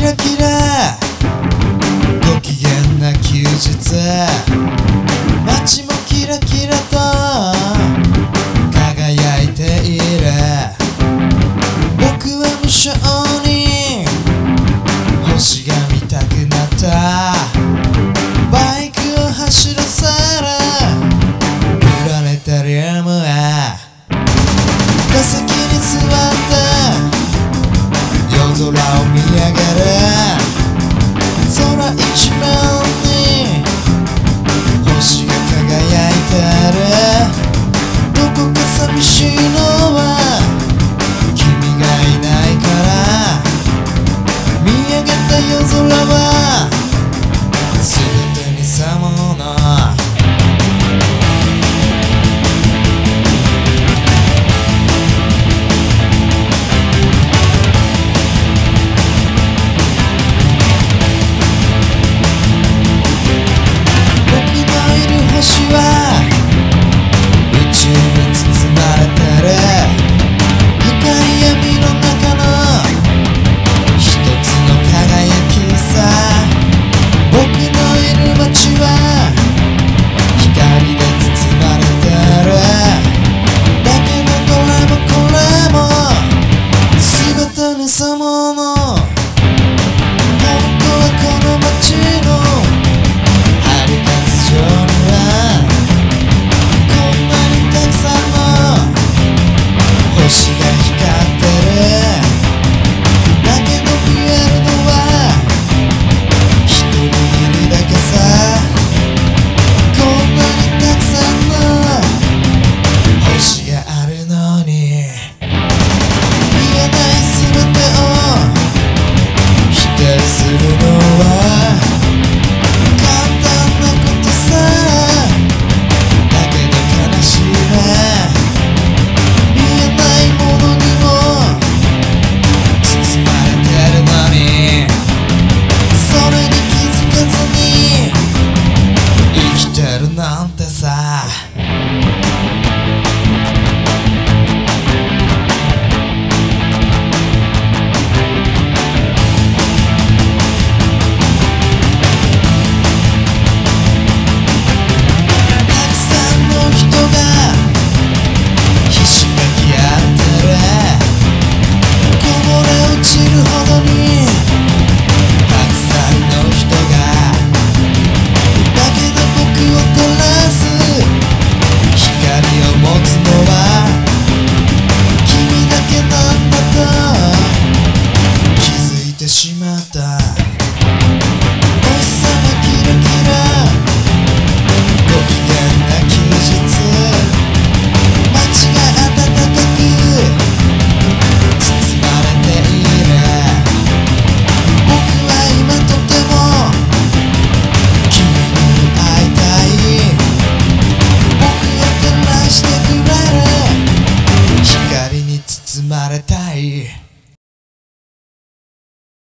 キラキラ some.